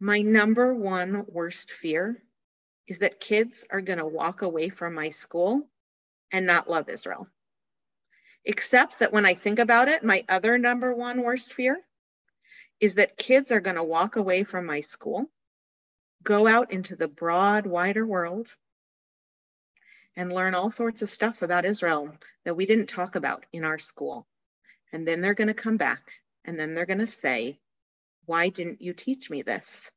My number one worst fear is that kids are going to walk away from my school and not love Israel. Except that when I think about it, my other number one worst fear is that kids are going to walk away from my school, go out into the broad, wider world, and learn all sorts of stuff about Israel that we didn't talk about in our school. And then they're going to come back and then they're going to say, Why didn't you teach me this?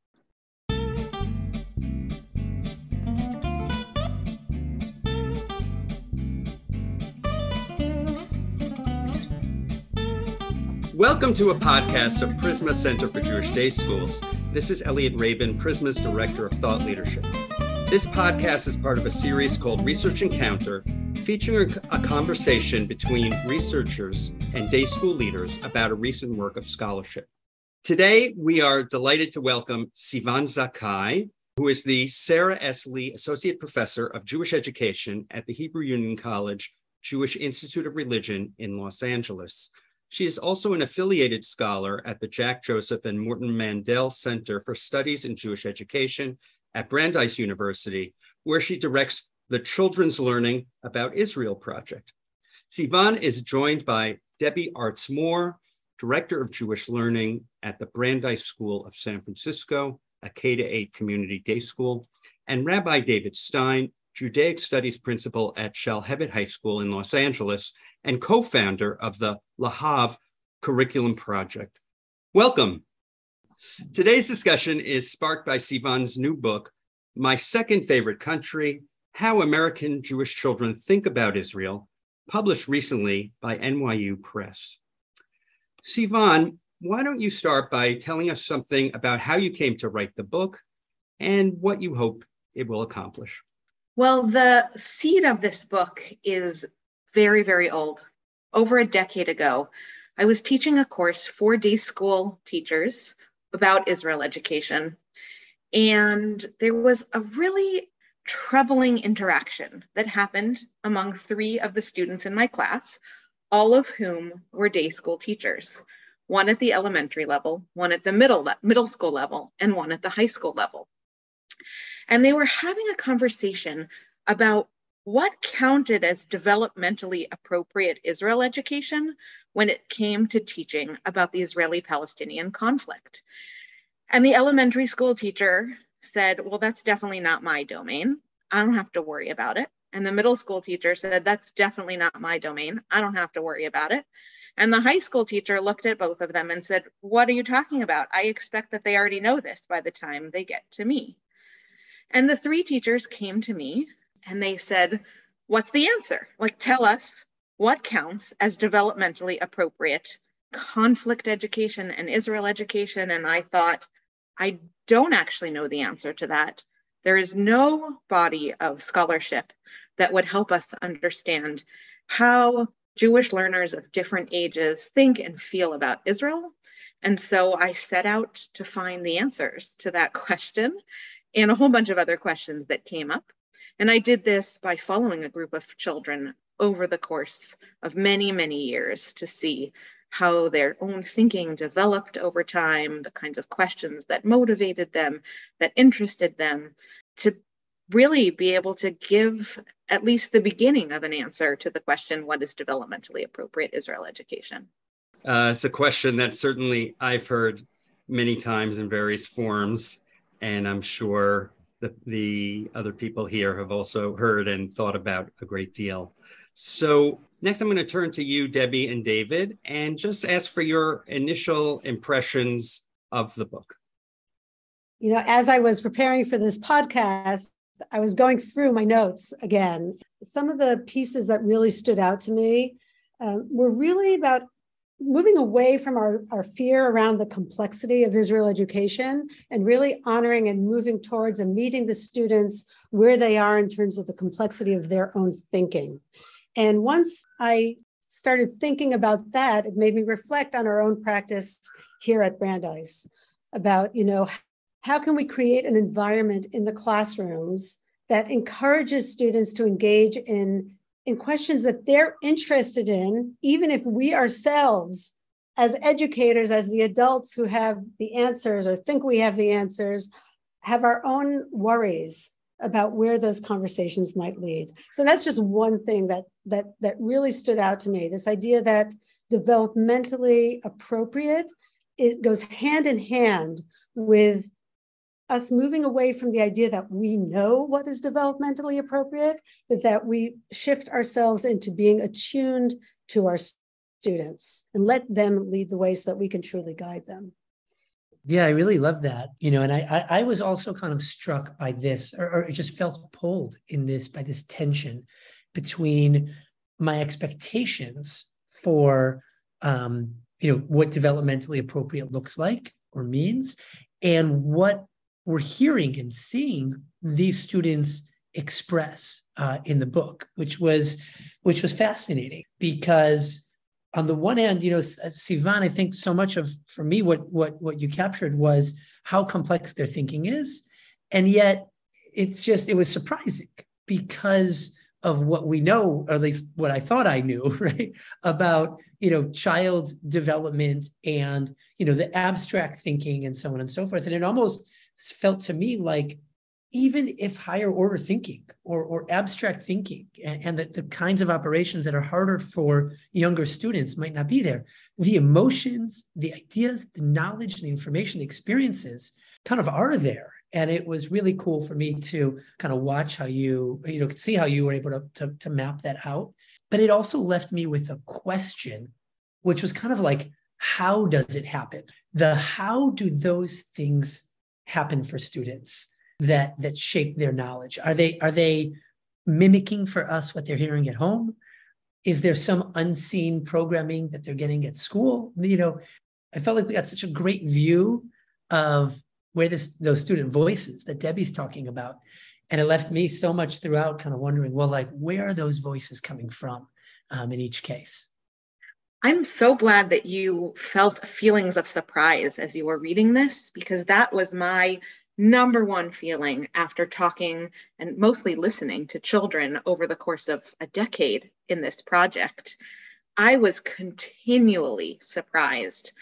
Welcome to a podcast of Prizmah Center for Jewish Day Schools. This is Elliot Rabin, Prizmah's Director of Thought Leadership. This podcast is part of a series called Research Encounter, featuring a conversation between researchers and day school leaders about a recent work of scholarship. Today, we are delighted to welcome Sivan Zakai, who is the Sarah S. Lee Associate Professor of Jewish Education at the Hebrew Union College Jewish Institute of Religion in Los Angeles. She is also an affiliated scholar at the Jack Joseph and Morton Mandel Center for Studies in Jewish Education at Brandeis University, where she directs the Children's Learning About Israel project. Sivan is joined by Debbie Arts Moore, Director of Jewish Learning at the Brandeis School of San Francisco, a K 8 community day school, and Rabbi David Stein, Judaic Studies Principal at Shalhevet High School in Los Angeles and co founder of the Lahav Curriculum Project. Welcome. Today's discussion is sparked by Sivan's new book, My Second Favorite Country How American Jewish Children Think About Israel, published recently by NYU Press. Sivan, why don't you start by telling us something about how you came to write the book and what you hope it will accomplish? Well, the seed of this book is very, very old. Over a decade ago, I was teaching a course for day school teachers about Israel education. And there was a really troubling interaction that happened among three of the students in my class, all of whom were day school teachers one at the elementary level, one at the middle, middle school level, and one at the high school level. And they were having a conversation about what counted as developmentally appropriate Israel education when it came to teaching about the Israeli Palestinian conflict. And the elementary school teacher said, Well, that's definitely not my domain. I don't have to worry about it. And the middle school teacher said, That's definitely not my domain. I don't have to worry about it. And the high school teacher looked at both of them and said, What are you talking about? I expect that they already know this by the time they get to me. And the three teachers came to me and they said, What's the answer? Like, tell us what counts as developmentally appropriate conflict education and Israel education. And I thought, I don't actually know the answer to that. There is no body of scholarship that would help us understand how Jewish learners of different ages think and feel about Israel. And so I set out to find the answers to that question and a whole bunch of other questions that came up. And I did this by following a group of children over the course of many, many years to see how their own thinking developed over time, the kinds of questions that motivated them, that interested them, to really be able to give at least the beginning of an answer to the question what is developmentally appropriate Israel education? Uh, it's a question that certainly I've heard many times in various forms and I'm sure the, the other people here have also heard and thought about a great deal. So next, I'm going to turn to you, Debbie and David, and just ask for your initial impressions of the book. You know, as I was preparing for this podcast, I was going through my notes again. Some of the pieces that really stood out to me uh, were really about moving away from our, our fear around the complexity of Israel education and really honoring and moving towards and meeting the students where they are in terms of the complexity of their own thinking. And once I started thinking about that, it made me reflect on our own practice here at Brandeis about, you know, how can we create an environment in the classrooms that encourages students to engage in in questions that they're interested in, even if we ourselves as educators, as the adults who have the answers or think we have the answers, have our own worries about where those conversations might lead. So that's just one thing that that that really stood out to me. This idea that developmentally appropriate it goes hand in hand with us moving away from the idea that we know what is developmentally appropriate, but that we shift ourselves into being attuned to our students and let them lead the way so that we can truly guide them. Yeah, I really love that. You know, and I I, I was also kind of struck by this, or, or just felt pulled in this by this tension between my expectations for um, you know what developmentally appropriate looks like or means, and what we're hearing and seeing these students express uh, in the book, which was which was fascinating because on the one hand, you know, Sivan, I think so much of for me what what what you captured was how complex their thinking is, and yet it's just it was surprising because of what we know, or at least what I thought I knew, right, about you know child development and you know the abstract thinking and so on and so forth, and it almost felt to me like even if higher order thinking or, or abstract thinking and, and the, the kinds of operations that are harder for younger students might not be there, the emotions, the ideas, the knowledge, the information, the experiences kind of are there. And it was really cool for me to kind of watch how you, you know, see how you were able to, to, to map that out. But it also left me with a question, which was kind of like, how does it happen? The how do those things happen for students? that that shape their knowledge? Are they are they mimicking for us what they're hearing at home? Is there some unseen programming that they're getting at school? You know, I felt like we got such a great view of where this those student voices that Debbie's talking about. And it left me so much throughout kind of wondering, well, like, where are those voices coming from um, in each case? I'm so glad that you felt feelings of surprise as you were reading this because that was my number one feeling after talking and mostly listening to children over the course of a decade in this project, I was continually surprised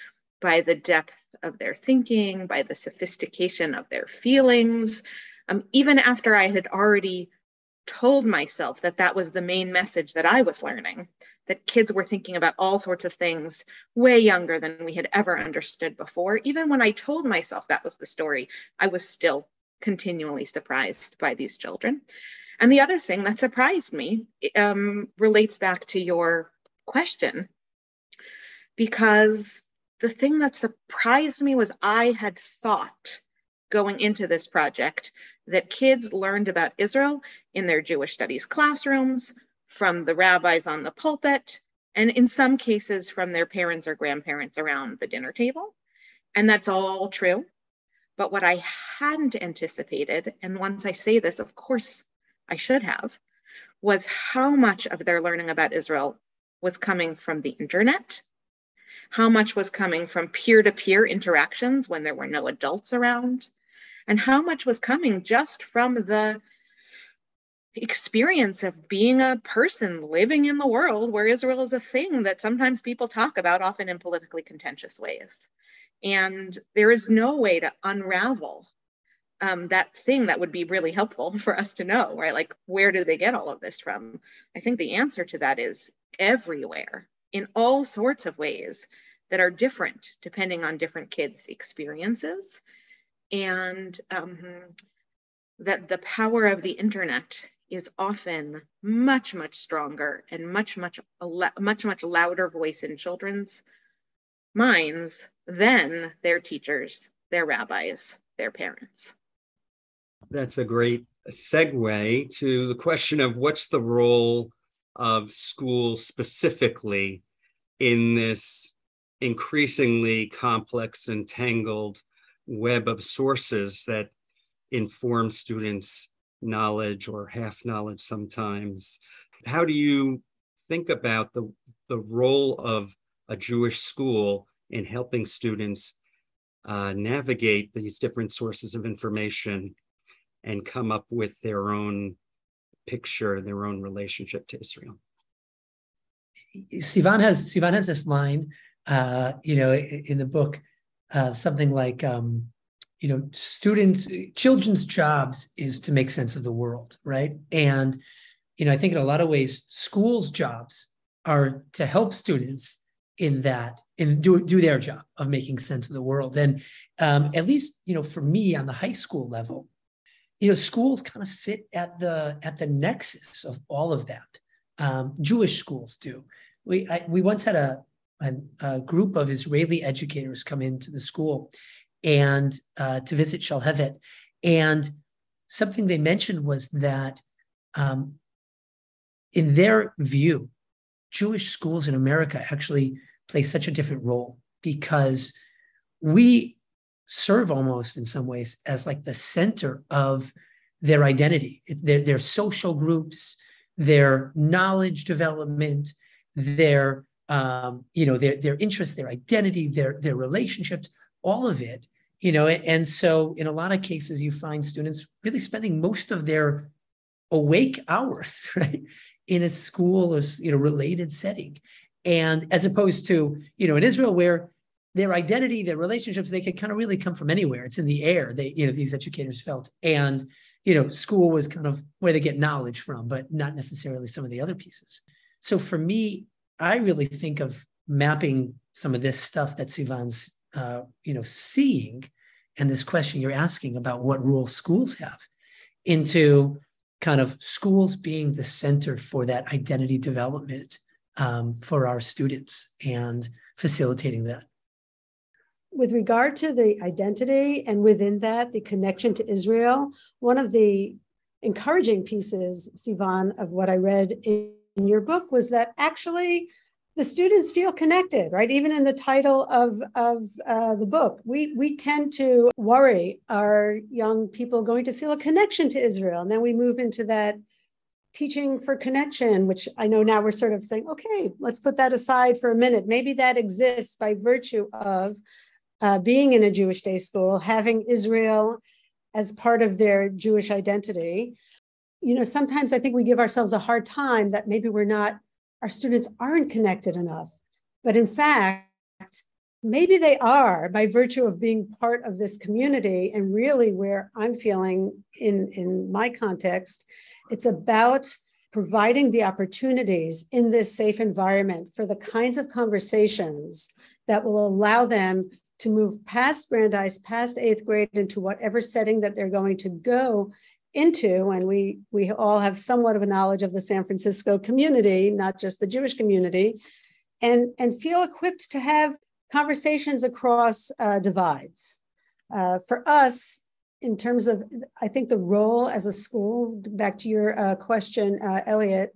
by the depth of their thinking, by the sophistication of their feelings. Um, even after I had already told myself that that was the main message that I was learning, that kids were thinking about all sorts of things way younger than we had ever understood before. Even when I told myself that was the story, I was still continually surprised by these children. And the other thing that surprised me um, relates back to your question, because the thing that surprised me was I had thought going into this project that kids learned about Israel in their Jewish studies classrooms, from the rabbis on the pulpit, and in some cases from their parents or grandparents around the dinner table. And that's all true. But what I hadn't anticipated, and once I say this, of course I should have, was how much of their learning about Israel was coming from the internet, how much was coming from peer to peer interactions when there were no adults around, and how much was coming just from the experience of being a person living in the world where Israel is a thing that sometimes people talk about, often in politically contentious ways. And there is no way to unravel um, that thing that would be really helpful for us to know, right? Like, where do they get all of this from? I think the answer to that is everywhere in all sorts of ways that are different depending on different kids' experiences. And um, that the power of the internet is often much, much stronger and much, much, much, much louder voice in children's minds than their teachers, their rabbis, their parents. That's a great segue to the question of what's the role of schools specifically in this increasingly complex and tangled web of sources that inform students knowledge or half knowledge sometimes. How do you think about the, the role of a Jewish school in helping students uh, navigate these different sources of information and come up with their own picture, their own relationship to Israel? Sivan has Sivan has this line uh, you know, in the book, uh, something like, um, you know, students, children's jobs is to make sense of the world, right? And, you know, I think in a lot of ways, schools' jobs are to help students in that and do do their job of making sense of the world. And um, at least, you know, for me on the high school level, you know, schools kind of sit at the at the nexus of all of that. Um, Jewish schools do. We I, we once had a, a, a group of Israeli educators come into the school and uh, to visit Shalhevet, and something they mentioned was that um, in their view, Jewish schools in America actually play such a different role because we serve almost in some ways as like the center of their identity, their, their social groups, their knowledge development, their um, you know their their interests, their identity, their their relationships, all of it. You know, and so in a lot of cases, you find students really spending most of their awake hours, right, in a school or you know related setting, and as opposed to you know in Israel where their identity, their relationships, they could kind of really come from anywhere. It's in the air. They, you know, these educators felt, and you know, school was kind of where they get knowledge from, but not necessarily some of the other pieces. So for me, I really think of mapping some of this stuff that Sivan's, uh, you know, seeing, and this question you're asking about what role schools have, into kind of schools being the center for that identity development um, for our students and facilitating that. With regard to the identity and within that, the connection to Israel, one of the encouraging pieces, Sivan, of what I read in, in your book was that actually the students feel connected, right? Even in the title of, of uh, the book, we, we tend to worry are young people going to feel a connection to Israel? And then we move into that teaching for connection, which I know now we're sort of saying, okay, let's put that aside for a minute. Maybe that exists by virtue of uh, being in a Jewish day school, having Israel as part of their Jewish identity. You know, sometimes I think we give ourselves a hard time that maybe we're not, our students aren't connected enough. But in fact, maybe they are by virtue of being part of this community. And really, where I'm feeling in, in my context, it's about providing the opportunities in this safe environment for the kinds of conversations that will allow them to move past Brandeis, past eighth grade into whatever setting that they're going to go into. And we we all have somewhat of a knowledge of the San Francisco community, not just the Jewish community, and and feel equipped to have conversations across uh, divides. Uh, for us, in terms of, I think the role as a school, back to your uh, question, uh, Elliot,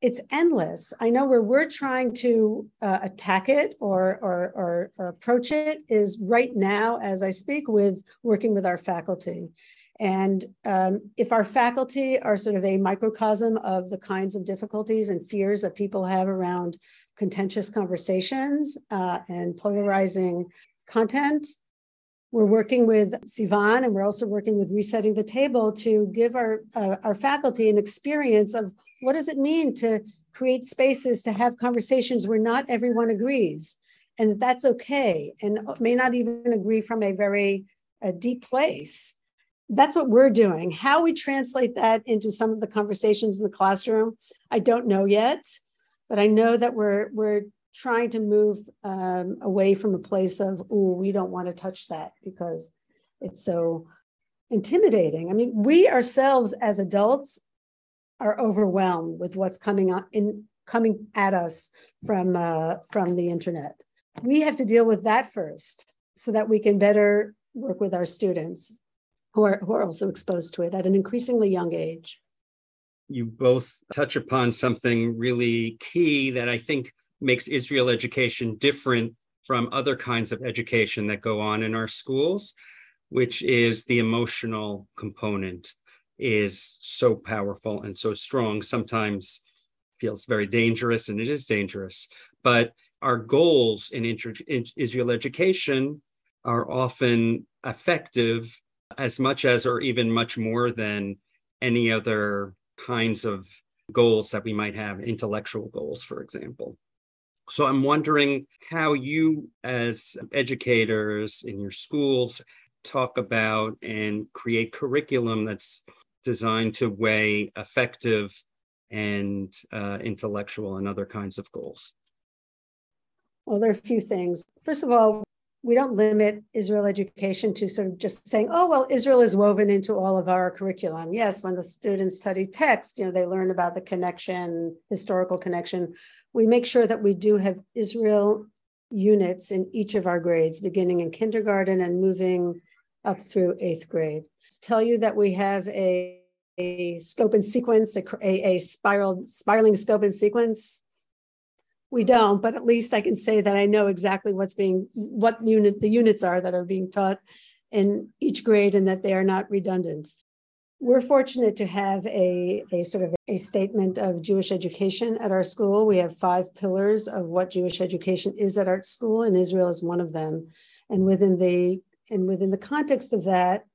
it's endless. I know where we're trying to uh, attack it or, or, or, or, approach it is right now, as I speak, with working with our faculty. And um, if our faculty are sort of a microcosm of the kinds of difficulties and fears that people have around contentious conversations uh, and polarizing content, we're working with Sivan and we're also working with Resetting the Table to give our, uh, our faculty an experience of what does it mean to create spaces to have conversations where not everyone agrees and that's okay and may not even agree from a very a deep place that's what we're doing. How we translate that into some of the conversations in the classroom i don't know yet but i know that we're we're trying to move um, away from a place of oh we don't want to touch that because it's so intimidating. I mean we ourselves as adults are overwhelmed with what's coming on in coming at us from uh, from the internet. We have to deal with that first, so that we can better work with our students who are who are also exposed to it at an increasingly young age. You both touch upon something really key that I think makes Israel education different from other kinds of education that go on in our schools, which is the emotional component is so powerful and so strong sometimes feels very dangerous and it is dangerous but our goals in, inter- in israel education are often affective as much as or even much more than any other kinds of goals that we might have intellectual goals for example So I'm wondering how you, as educators in your schools, talk about and create curriculum that's designed to weigh affective and uh, intellectual and other kinds of goals? Well, there are a few things. First of all, we don't limit Israel education to sort of just saying, oh, well, Israel is woven into all of our curriculum. Yes, when the students study text, you know, they learn about the connection, historical connection. We make sure that we do have Israel units in each of our grades, beginning in kindergarten and moving up through eighth grade. To tell you that we have a, a scope and sequence, a, a spiral spiraling scope and sequence, we don't, but at least I can say that I know exactly what's being, what unit the units are that are being taught in each grade and that they are not redundant. We're fortunate to have a, a sort of a statement of Jewish education at our school. We have five pillars of what Jewish education is at our school, and Israel is one of them. And within the and within the context of that,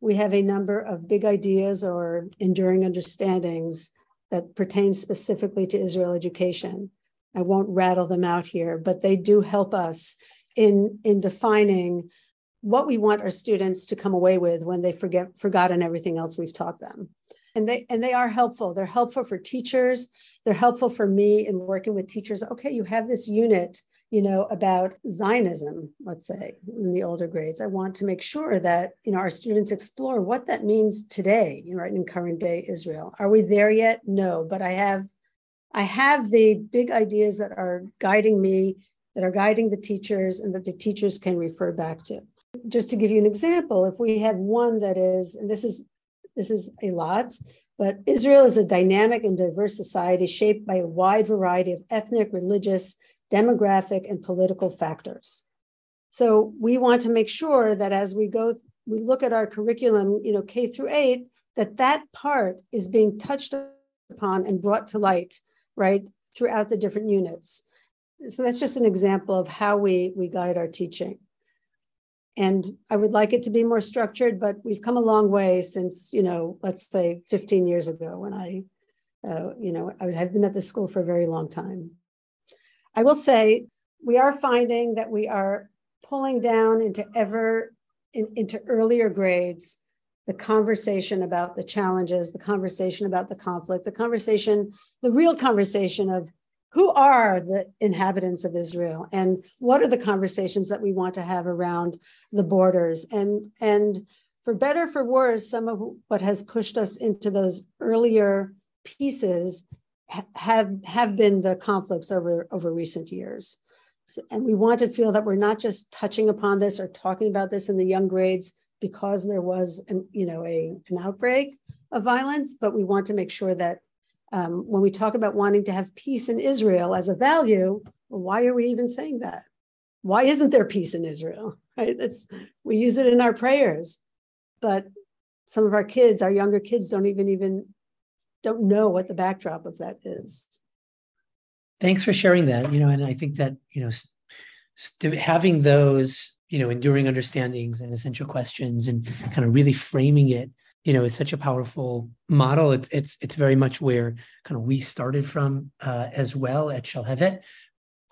we have a number of big ideas or enduring understandings that pertain specifically to Israel education. I won't rattle them out here, but they do help us in, in defining what we want our students to come away with when they forget forgotten everything else we've taught them. And they and they are helpful. They're helpful for teachers. They're helpful for me in working with teachers. Okay, you have this unit you know, about Zionism, let's say, in the older grades. I want to make sure that, you know, our students explore what that means today, you know, right in current day Israel. Are we there yet? No, but I have I have the big ideas that are guiding me, that are guiding the teachers, and that the teachers can refer back to. Just to give you an example, if we have one that is, and this is this is a lot, but Israel is a dynamic and diverse society shaped by a wide variety of ethnic, religious, demographic, and political factors. So we want to make sure that as we go, we look at our curriculum, you know, K through eight, that that part is being touched upon and brought to light, right, throughout the different units. So that's just an example of how we we guide our teaching. And I would like it to be more structured, but we've come a long way since, you know, let's say 15 years ago when I, uh, you know, I was I've been at the school for a very long time. I will say we are finding that we are pulling down into ever in, into earlier grades the conversation about the challenges, the conversation about the conflict, the conversation, the real conversation of who are the inhabitants of Israel and what are the conversations that we want to have around the borders. And and for better for worse some of what has pushed us into those earlier pieces have have been the conflicts over over recent years. So, and we want to feel that we're not just touching upon this or talking about this in the young grades because there was an you know a an outbreak of violence but we want to make sure that um, when we talk about wanting to have peace in israel as a value why are we even saying that why isn't there peace in israel right that's we use it in our prayers but some of our kids our younger kids don't even even don't know what the backdrop of that is. Thanks for sharing that. You know, and I think that you know, st- having those you know enduring understandings and essential questions and kind of really framing it you know is such a powerful model it's it's it's very much where kind of we started from uh, as well at Shalhevet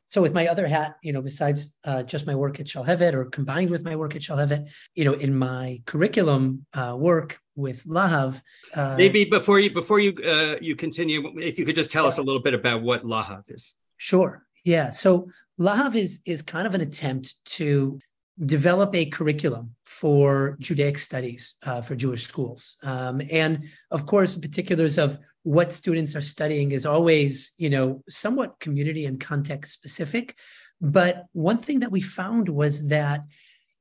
so with my other hat, you know, besides uh, just my work at Shalhevet or combined with my work at Shalhevet, you know, in my curriculum uh, work with Lahav. Uh, Maybe before you before you uh, you continue, if you could just tell yeah. us a little bit about what Lahav is. Sure. Yeah. So Lahav is is kind of an attempt to develop a curriculum for Judaic studies uh, for Jewish schools. Um, and of course, the particulars of what students are studying is always, you know, somewhat community and context specific. But one thing that we found was that,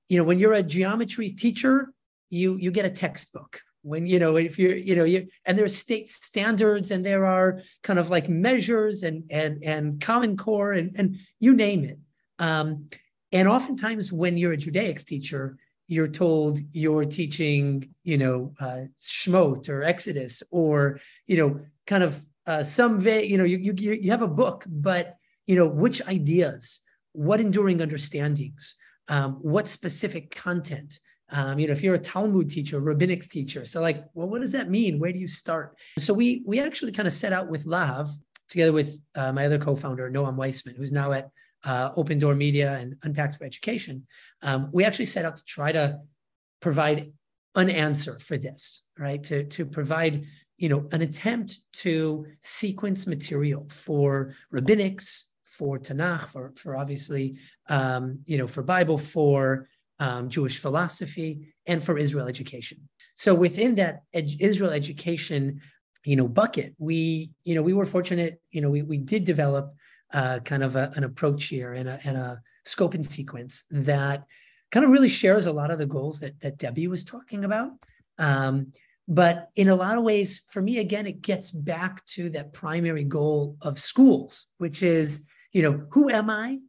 you know, when you're a geometry teacher, you you get a textbook. When you know if you're you know you and there are state standards and there are kind of like measures and and and Common Core and and you name it. Um, and oftentimes when you're a Judaics teacher, you're told you're teaching, you know, uh, Shmot or Exodus or, you know, kind of uh, some, va- you know, you, you, you have a book, but, you know, which ideas, what enduring understandings, um, what specific content, um, you know, if you're a Talmud teacher, rabbinics teacher, so like, well, what does that mean? Where do you start? So we we actually kind of set out with Lahav together with uh, my other co-founder, Noam Weissman, who's now at uh, OpenDor Media and Unpacked for Education, um, we actually set out to try to provide an answer for this, right? To, to provide, you know, an attempt to sequence material for rabbinics, for Tanakh, for, for obviously, um, you know, for Bible, for um, Jewish philosophy, and for Israel education. So within that ed- Israel education, you know, bucket, we, you know, we were fortunate, you know, we, we did develop uh, kind of a, an approach here and a, and a scope and sequence that kind of really shares a lot of the goals that, that Debbie was talking about. Um, but in a lot of ways, for me, again, it gets back to that primary goal of schools, which is, you know, who am I?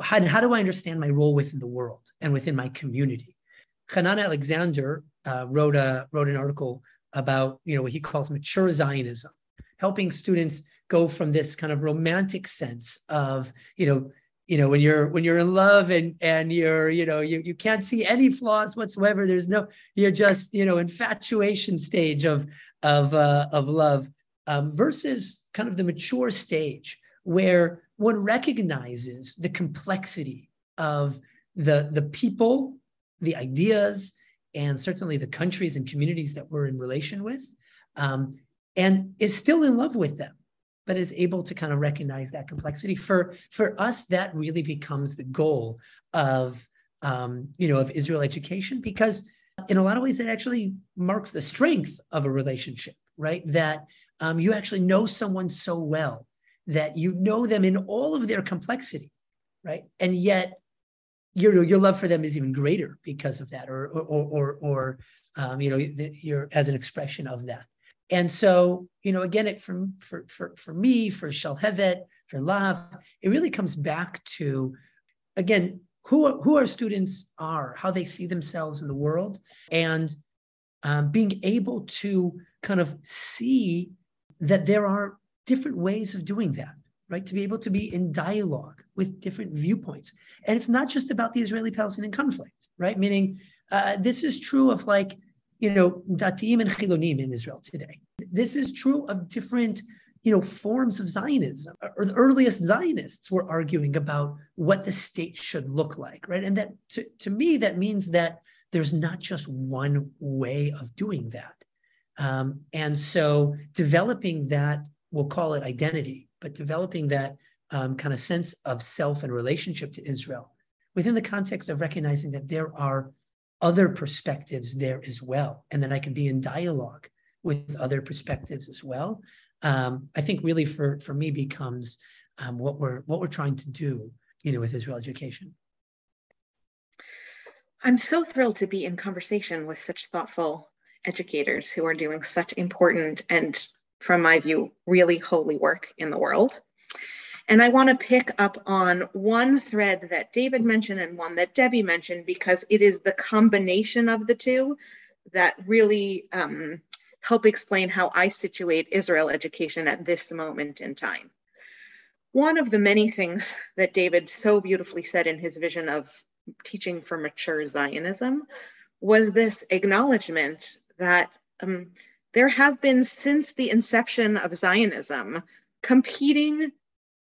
How, how do I understand my role within the world and within my community? Hanan Alexander uh, wrote a wrote an article about you know what he calls mature Zionism, helping students go from this kind of romantic sense of you know you know when you're when you're in love and and you're you know you, you can't see any flaws whatsoever. There's no you're just you know infatuation stage of of uh, of love um, versus kind of the mature stage where one recognizes the complexity of the the people the ideas and certainly the countries and communities that we're in relation with um, and is still in love with them but is able to kind of recognize that complexity. For for us, that really becomes the goal of um, you know of Israel education because in a lot of ways it actually marks the strength of a relationship, right? That um, you actually know someone so well that you know them in all of their complexity, right? And yet your your love for them is even greater because of that, or or or, or um, you know, as an expression of that. And so, you know, again, it for for for, for me, for Shalhevet, for Lahav, it really comes back to, again, who who our students are, how they see themselves in the world, and um, being able to kind of see that there are different ways of doing that, right? To be able to be in dialogue with different viewpoints, and it's not just about the Israeli-Palestinian conflict, right? Meaning, uh, this is true of like you know, Datim and Chilonim in Israel today. This is true of different, you know, forms of Zionism. Or the earliest Zionists were arguing about what the state should look like, right? And that, to, to me, that means that there's not just one way of doing that. Um, and so developing that, we'll call it identity, but developing that um, kind of sense of self and relationship to Israel within the context of recognizing that there are other perspectives there as well. And then I can be in dialogue with other perspectives as well. Um, I think really for, for me becomes um, what we're what we're trying to do, you know, with Israel education. I'm so thrilled to be in conversation with such thoughtful educators who are doing such important and, from my view, really holy work in the world. And I want to pick up on one thread that David mentioned and one that Debbie mentioned because it is the combination of the two that really um, help explain how I situate Israel education at this moment in time. One of the many things that David so beautifully said in his vision of teaching for mature Zionism was this acknowledgement that um, there have been since the inception of Zionism competing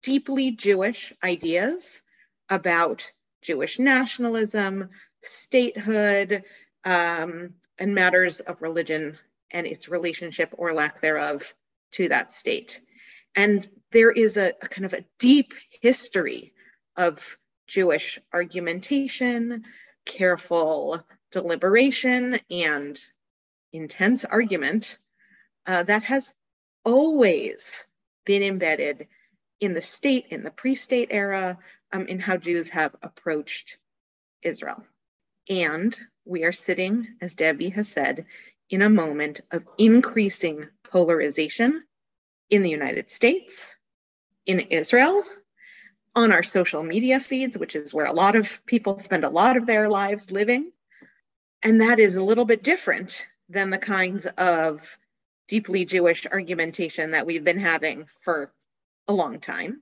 deeply Jewish ideas about Jewish nationalism, statehood, um, and matters of religion and its relationship or lack thereof to that state. And there is a, a kind of a deep history of Jewish argumentation, careful deliberation, and intense argument uh, that has always been embedded in the state, in the pre state era, um, in how Jews have approached Israel. And we are sitting, as Debbie has said, in a moment of increasing polarization in the United States, in Israel, on our social media feeds, which is where a lot of people spend a lot of their lives living. And that is a little bit different than the kinds of deeply Jewish argumentation that we've been having for a long time.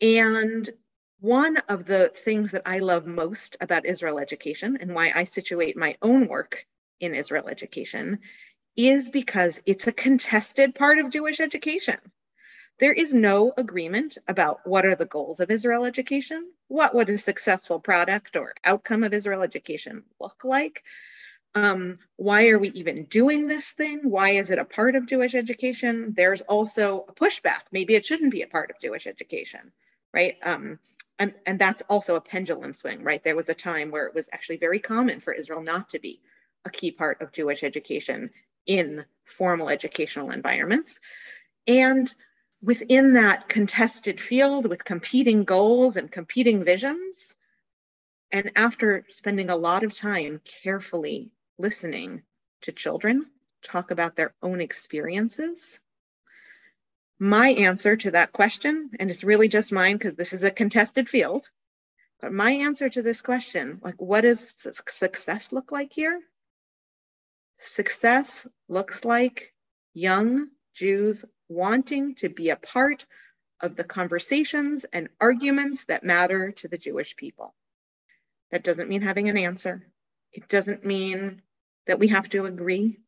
And one of the things that I love most about Israel education and why I situate my own work in Israel education is because it's a contested part of Jewish education. There is no agreement about what are the goals of Israel education, what would a successful product or outcome of Israel education look like. Um, why are we even doing this thing? Why is it a part of Jewish education? There's also a pushback. Maybe it shouldn't be a part of Jewish education, right? Um, and, and that's also a pendulum swing, right? There was a time where it was actually very common for Israel not to be a key part of Jewish education in formal educational environments. And within that contested field with competing goals and competing visions, and after spending a lot of time carefully listening to children talk about their own experiences, my answer to that question, and it's really just mine because this is a contested field, but my answer to this question, like what does success look like here? Success looks like young Jews wanting to be a part of the conversations and arguments that matter to the Jewish people. That doesn't mean having an answer. It doesn't mean that we have to agree.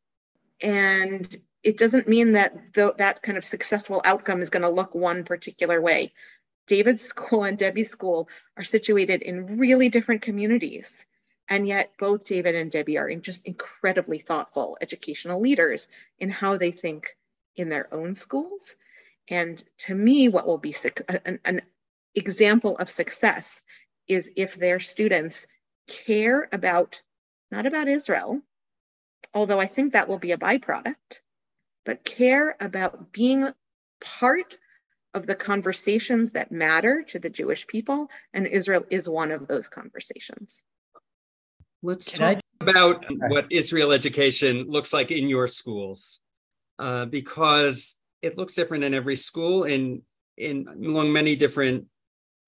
And it doesn't mean that that kind of successful outcome is going to look one particular way. David's school and Debbie's school are situated in really different communities. And yet, both David and Debbie are just incredibly thoughtful educational leaders in how they think in their own schools. And to me, what will be an, an example of success is if their students care about, not about Israel, although I think that will be a byproduct, but care about being part of the conversations that matter to the Jewish people. And Israel is one of those conversations. Let's Can talk I... about what Israel education looks like in your schools, uh, because it looks different in every school in in along many different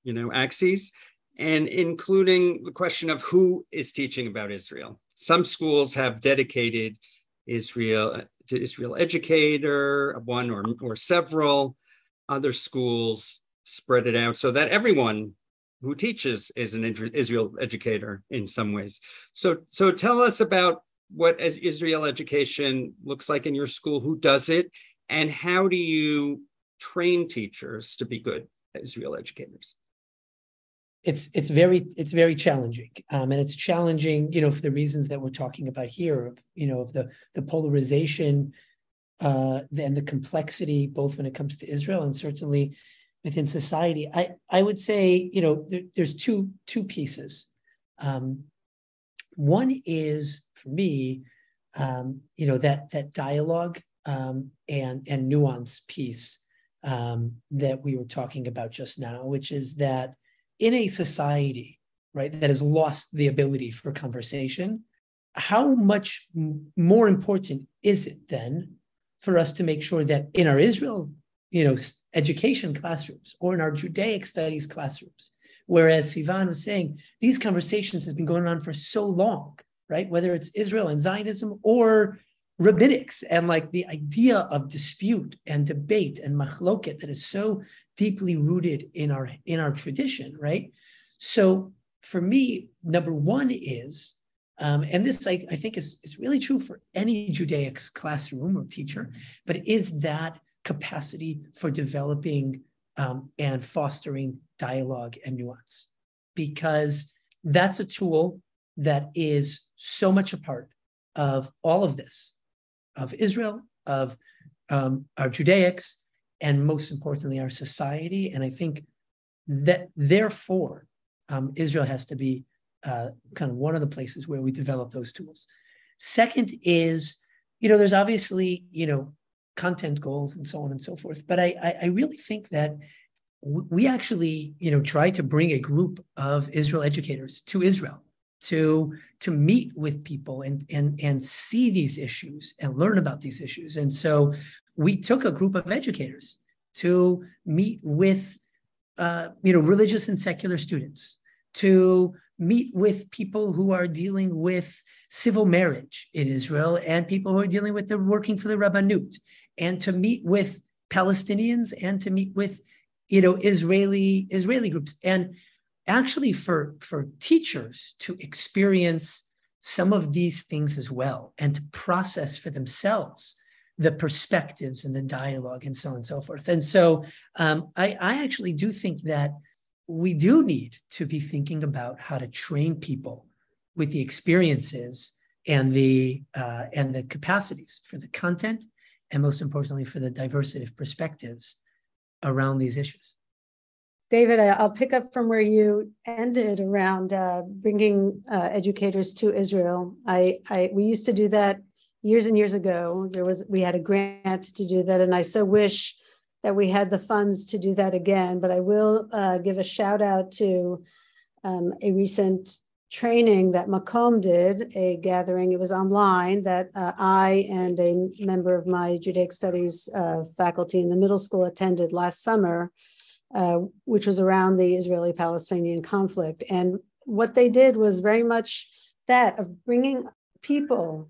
you know axes and including the question of who is teaching about Israel. Some schools have dedicated Israel to Israel educator, one or, or several. Other schools spread it out so that everyone who teaches is an Israel educator in some ways. So, so tell us about what Israel education looks like in your school, who does it, and how do you train teachers to be good Israel educators? It's it's very it's very challenging, um, and it's challenging, you know, for the reasons that we're talking about here, of you know, of the the polarization uh, and the complexity, both when it comes to Israel and certainly within society. I I would say you know there, there's two two pieces. Um, one is for me, um, you know that that dialogue um, and and nuance piece um, that we were talking about just now, which is that in a society right that has lost the ability for conversation, how much more important is it then for us to make sure that in our Israel you know, education classrooms or in our Judaic studies classrooms. Whereas Sivan was saying, these conversations has been going on for so long, right? Whether it's Israel and Zionism or rabbinics and like the idea of dispute and debate and machloket that is so deeply rooted in our in our tradition, right? So for me, number one is, um, and this I, I think is, is really true for any Judaic classroom or teacher, but is that capacity for developing um, and fostering dialogue and nuance because that's a tool that is so much a part of all of this of israel of um, our judaics and most importantly our society and i think that therefore um, israel has to be uh, kind of one of the places where we develop those tools second is you know there's obviously you know content goals and so on and so forth. But I, I, really think that we actually, you know, try to bring a group of Israel educators to Israel to to meet with people and and and see these issues and learn about these issues. And so we took a group of educators to meet with uh, you know religious and secular students to meet with people who are dealing with civil marriage in Israel and people who are dealing with the working for the Rabbanut and to meet with Palestinians and to meet with you know Israeli Israeli groups and actually for for teachers to experience some of these things as well and to process for themselves the perspectives and the dialogue and so on and so forth. And so um, I, I actually do think that we do need to be thinking about how to train people with the experiences and the uh, and the capacities for the content and most importantly for the diversity of perspectives around these issues David, I'll pick up from where you ended around uh, bringing uh, educators to Israel. I, I, we used to do that years and years ago. There was we had a grant to do that, and I so wish that we had the funds to do that again. But I will uh, give a shout out to um, a recent training that Makom did, a gathering. It was online that uh, I and a member of my Judaic Studies uh, faculty in the middle school attended last summer uh, which was around the Israeli Palestinian conflict. And what they did was very much that of bringing people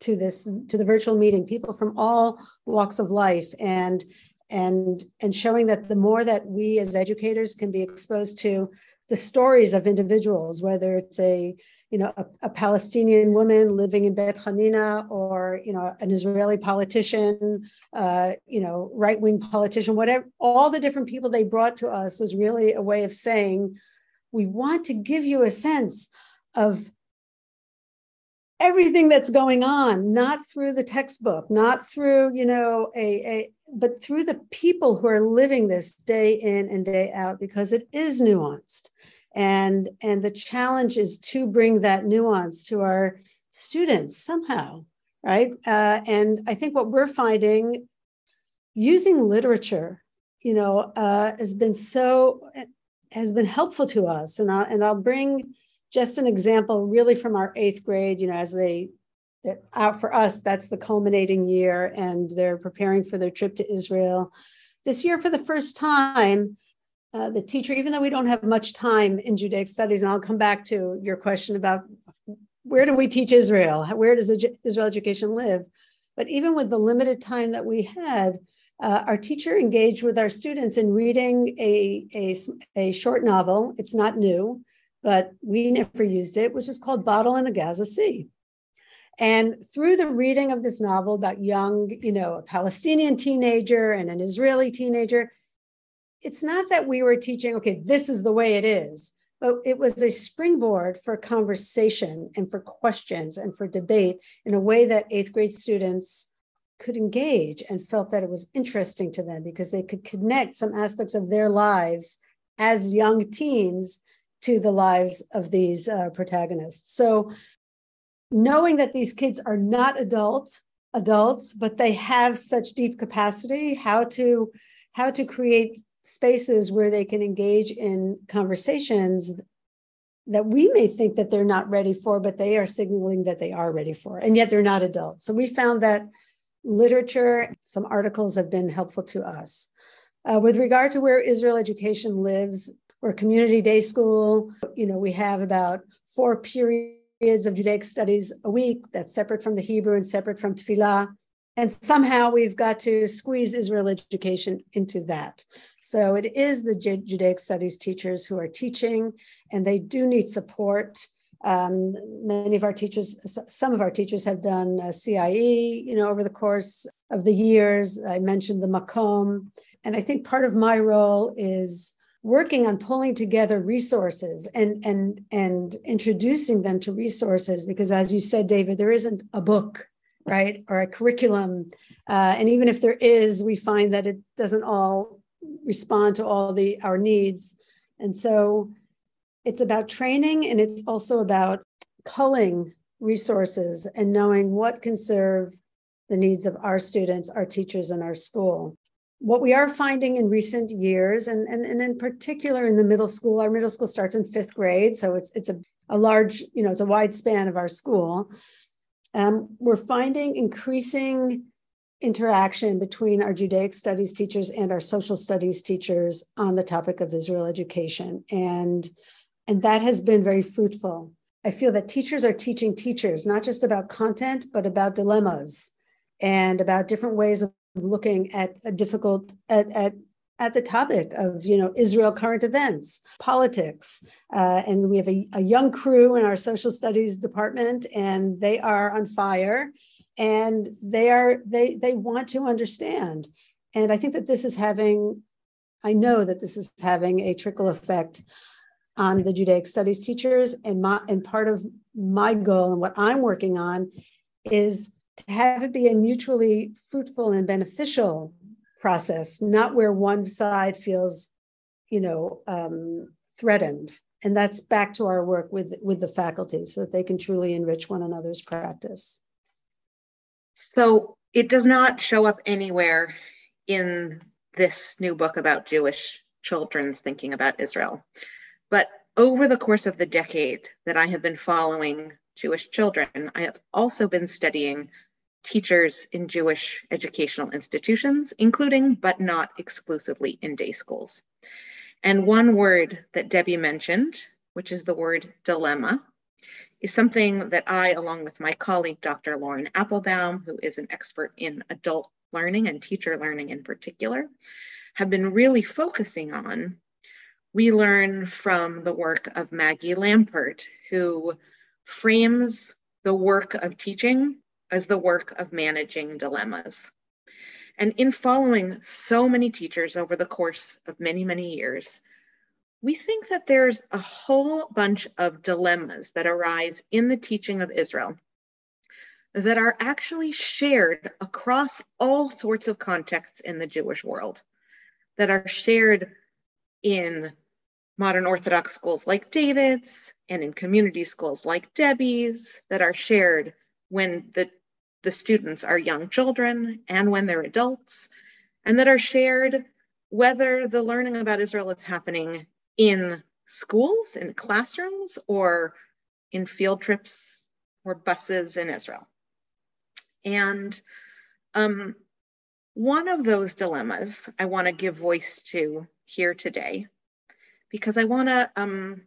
to this to the virtual meeting people from all walks of life and and and showing that the more that we as educators can be exposed to the stories of individuals whether it's a you know, a, a, Palestinian woman living in Beit Hanina or, you know, an Israeli politician, uh, you know, right wing politician, whatever, all the different people they brought to us was really a way of saying, we want to give you a sense of everything that's going on, not through the textbook, not through, you know, a, a but through the people who are living this day in and day out, because it is nuanced and and the challenge is to bring that nuance to our students somehow right? Uh, and i think what we're finding using literature you know uh, has been so has been helpful to us. And I'll, and I'll bring just an example really from our eighth grade you know as they out for us that's the culminating year and they're preparing for their trip to israel. This year for the first time uh, the teacher, even though we don't have much time in Judaic studies, and I'll come back to your question about where do we teach Israel? Where does Israel education live? But even with the limited time that we had, uh, our teacher engaged with our students in reading a, a, a short novel. It's not new, but we never used it, which is called Bottle in the Gaza Sea. And through the reading of this novel about young, you know, a Palestinian teenager and an Israeli teenager, it's not that we were teaching, okay, this is the way it is, but it was a springboard for conversation and for questions and for debate in a way that eighth grade students could engage and felt that it was interesting to them because they could connect some aspects of their lives as young teens to the lives of these uh, protagonists. So, knowing that these kids are not adult adults, but they have such deep capacity, how to how to create spaces where they can engage in conversations that we may think that they're not ready for, but they are signaling that they are ready for, and yet they're not adults. So we found that literature, some articles have been helpful to us. Uh, with regard to where Israel education lives, we're community day school. You know, we have about four periods of Judaic studies a week that's separate from the Hebrew and separate from Tefillah and somehow we've got to squeeze Israel education into that. So it is the Judaic studies teachers who are teaching, and they do need support. Um, many of our teachers, some of our teachers have done CIE, you know, over the course of the years. I mentioned the Makom, and I think part of my role is working on pulling together resources and and and introducing them to resources because as you said david there isn't a book right or a curriculum. Uh, and even if there is we find that it doesn't all respond to all the our needs. And so it's about training and it's also about culling resources and knowing what can serve the needs of our students our teachers and our school. What we are finding in recent years and, and, and in particular in the middle school our middle school starts in fifth grade so it's it's a, a large you know it's a wide span of our school um, we're finding increasing interaction between our Judaic studies teachers and our social studies teachers on the topic of Israel education. And, and that has been very fruitful. I feel that teachers are teaching teachers, not just about content, but about dilemmas and about different ways of looking at a difficult, at, at at the topic of you know Israel current events, politics, uh, and we have a, a, young crew in our social studies department, and they are on fire. and they are they they want to understand and i think that this is having i know that this is having a trickle effect on the judaic studies teachers and my and part of my goal and what i'm working on is to have it be a mutually fruitful and beneficial process not where one side feels you know um, threatened and that's back to our work with with the faculty so that they can truly enrich one another's practice so it does not show up anywhere in this new book about Jewish children's thinking about Israel. But over the course of the decade that I have been following Jewish children, I have also been studying teachers in Jewish educational institutions, including but not exclusively in day schools. And one word that Debbie mentioned, which is the word dilemma, is something that I, along with my colleague, Dr. Lauren Applebaum, who is an expert in adult learning and teacher learning in particular, have been really focusing on. We learn from the work of Maggie Lampert, who frames the work of teaching as the work of managing dilemmas. And in following so many teachers over the course of many, many years, we think that there's a whole bunch of dilemmas that arise in the teaching of Israel that are actually shared across all sorts of contexts in the Jewish world, that are shared in modern Orthodox schools like David's and in community schools like Debbie's, that are shared when the, the students are young children and when they're adults, and that are shared whether the learning about Israel is happening in schools, in classrooms, or in field trips or buses in Israel. And um, one of those dilemmas I want to give voice to here today because I want to um,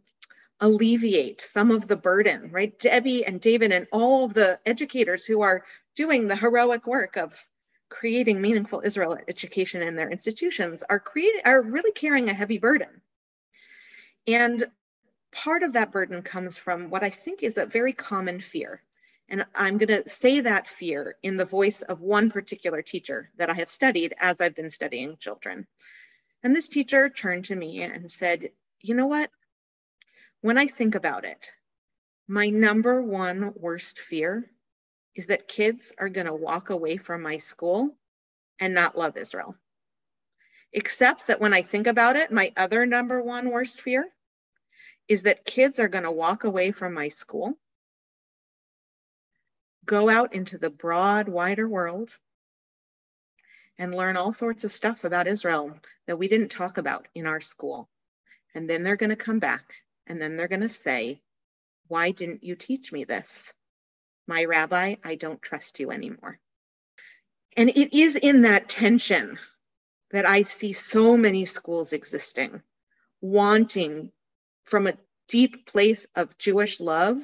alleviate some of the burden, right? Debbie and David and all of the educators who are doing the heroic work of creating meaningful Israel education in their institutions are creating are really carrying a heavy burden. And part of that burden comes from what I think is a very common fear. And I'm going to say that fear in the voice of one particular teacher that I have studied as I've been studying children. And this teacher turned to me and said, You know what? When I think about it, my number one worst fear is that kids are going to walk away from my school and not love Israel. Except that when I think about it, my other number one worst fear is that kids are going to walk away from my school, go out into the broad, wider world, and learn all sorts of stuff about Israel that we didn't talk about in our school. And then they're going to come back and then they're going to say, Why didn't you teach me this? My rabbi, I don't trust you anymore. And it is in that tension that I see so many schools existing, wanting from a deep place of Jewish love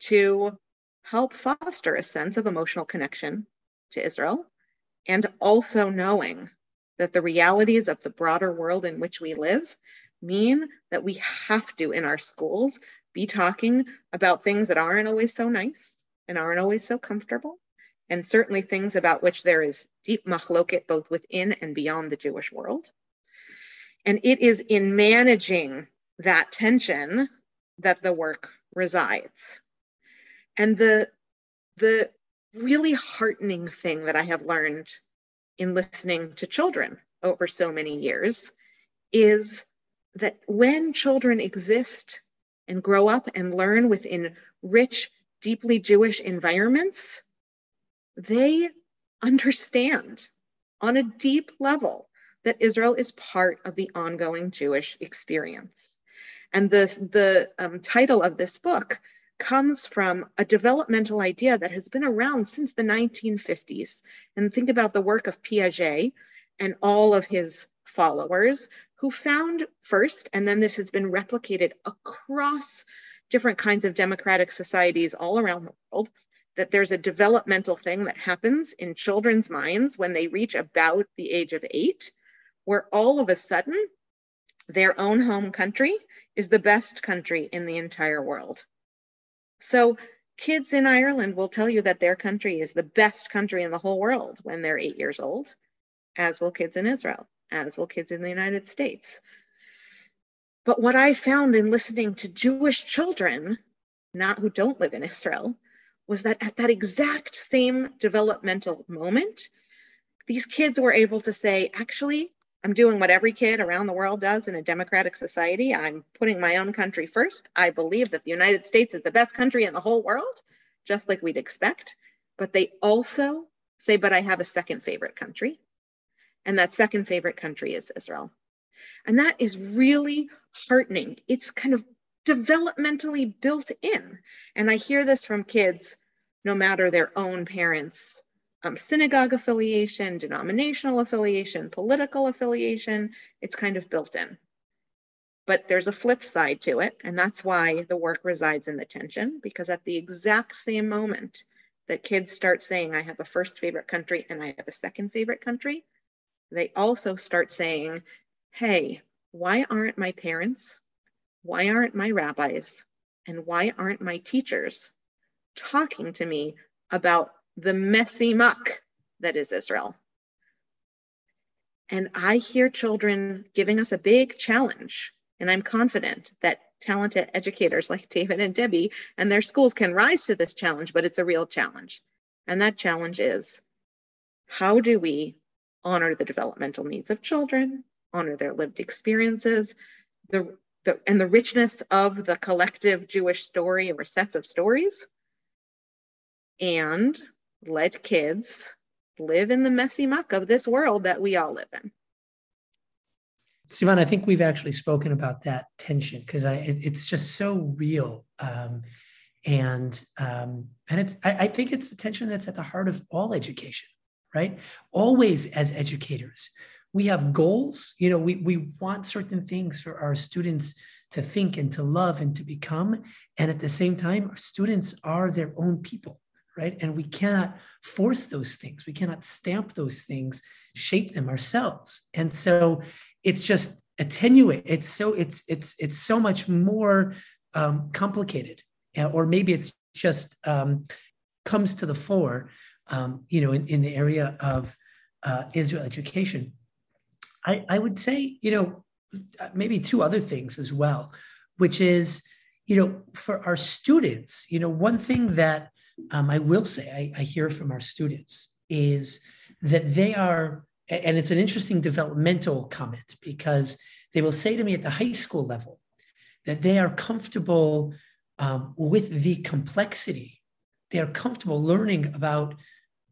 to help foster a sense of emotional connection to Israel and also knowing that the realities of the broader world in which we live mean that we have to, in our schools, be talking about things that aren't always so nice and aren't always so comfortable, and certainly things about which there is deep machloket both within and beyond the Jewish world. And it is in managing that tension that the work resides. And the, the really heartening thing that I have learned in listening to children over so many years is that when children exist and grow up and learn within rich, deeply Jewish environments, they understand on a deep level that Israel is part of the ongoing Jewish experience. And the, the um, title of this book comes from a developmental idea that has been around since the 1950s. And think about the work of Piaget and all of his followers who found first, and then this has been replicated across different kinds of democratic societies all around the world, that there's a developmental thing that happens in children's minds when they reach about the age of eight, where all of a sudden their own home country is the best country in the entire world. So kids in Ireland will tell you that their country is the best country in the whole world when they're eight years old, as will kids in Israel, as will kids in the United States. But what I found in listening to Jewish children, not who don't live in Israel, was that at that exact same developmental moment, these kids were able to say, actually, I'm doing what every kid around the world does in a democratic society. I'm putting my own country first. I believe that the United States is the best country in the whole world, just like we'd expect. But they also say, but I have a second favorite country. And that second favorite country is Israel. And that is really heartening. It's kind of developmentally built in. And I hear this from kids, no matter their own parents' um, synagogue affiliation, denominational affiliation, political affiliation. It's kind of built in. But there's a flip side to it. And that's why the work resides in the tension, because at the exact same moment that kids start saying, I have a first favorite country and I have a second favorite country, they also start saying, hey, why aren't my parents, why aren't my rabbis, and why aren't my teachers talking to me about the messy muck that is Israel. And I hear children giving us a big challenge. And I'm confident that talented educators like David and Debbie and their schools can rise to this challenge, but it's a real challenge. And that challenge is how do we honor the developmental needs of children, honor their lived experiences, the, the, and the richness of the collective Jewish story or sets of stories, and let kids live in the messy muck of this world that we all live in. Sivan, I think we've actually spoken about that tension because it, it's just so real, um, and um, and it's I, I think it's the tension that's at the heart of all education, right? Always as educators, we have goals. You know, we we want certain things for our students to think and to love and to become, and at the same time, our students are their own people right? And we cannot force those things. We cannot stamp those things, shape them ourselves. And so it's just attenuate. It's so it's it's it's so much more um, complicated, or maybe it's just um, comes to the fore, um, you know, in, in the area of uh, Israel education. I, I would say, you know, maybe two other things as well, which is, you know, for our students, you know, one thing that um, I will say, I, I hear from our students is that they are, and it's an interesting developmental comment because they will say to me at the high school level that they are comfortable um, with the complexity. They are comfortable learning about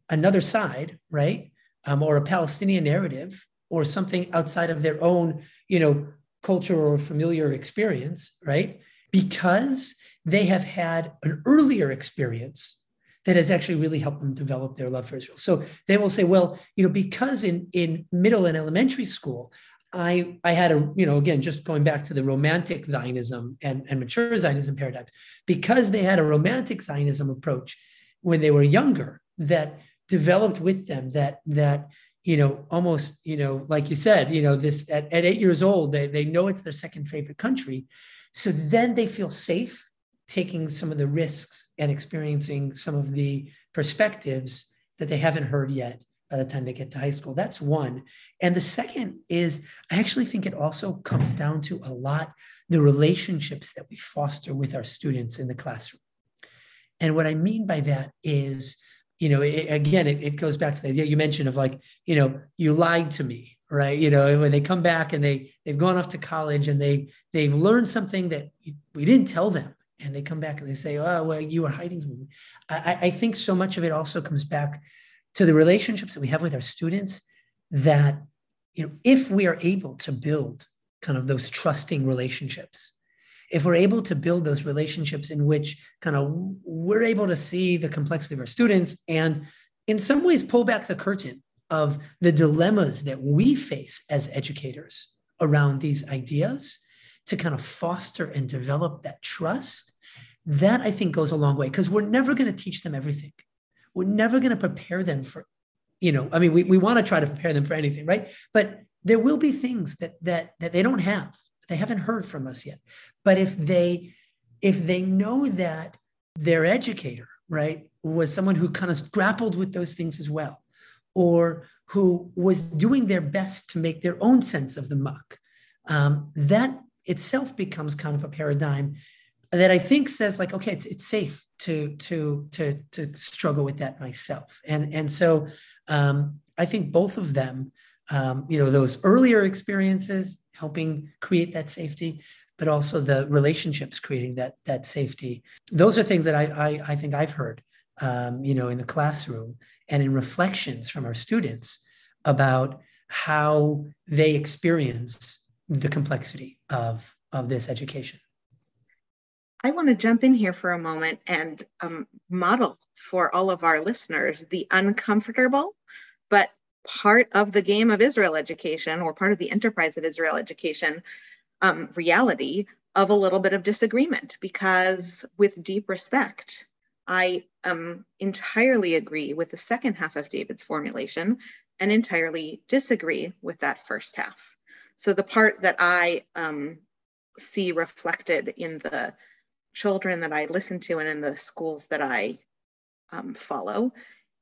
another side, right? Um, or a Palestinian narrative or something outside of their own, you know, culture or familiar experience, right? Because they have had an earlier experience that has actually really helped them develop their love for Israel. So they will say, well, you know, because in in middle and elementary school, I I had a, you know, again, just going back to the romantic Zionism and, and mature Zionism paradigms, because they had a romantic Zionism approach when they were younger that developed with them that that you know almost you know like you said you know this at, at eight years old they, they know it's their second favorite country. So then they feel safe taking some of the risks and experiencing some of the perspectives that they haven't heard yet by the time they get to high school. That's one. And the second is, I actually think it also comes down to a lot the relationships that we foster with our students in the classroom. And what I mean by that is, you know, it, again, it, it goes back to the idea you mentioned of like, you know, you lied to me, right? You know, when they come back and they they've gone off to college and they they've learned something that we didn't tell them, and they come back and they say, "Oh, well, you were hiding something." I, I think so much of it also comes back to the relationships that we have with our students. That you know, if we are able to build kind of those trusting relationships, if we're able to build those relationships in which kind of we're able to see the complexity of our students and in some ways pull back the curtain of the dilemmas that we face as educators around these ideas to kind of foster and develop that trust, that I think goes a long way because we're never going to teach them everything. We're never going to prepare them for, you know, I mean, we, we want to try to prepare them for anything, right? But there will be things that that that they don't have, they haven't heard from us yet. But if they if they know that their educator, right, was someone who kind of grappled with those things as well, or who was doing their best to make their own sense of the muck, um, that itself becomes kind of a paradigm that I think says like, okay, it's it's safe to to to to struggle with that myself, and and so um, I think both of them, um, you know, those earlier experiences helping create that safety, but also the relationships creating that that safety. Those are things that I I, I think I've heard, um, you know, in the classroom and in reflections from our students about how they experience the complexity of of this education. I want to jump in here for a moment and um, model for all of our listeners the uncomfortable, but part of the game of Israel education or part of the enterprise of Israel education um, reality of a little bit of disagreement because with deep respect i um, entirely agree with the second half of david's formulation and entirely disagree with that first half. So the part that i um, see reflected in the children that i listen to and in the schools that i um, follow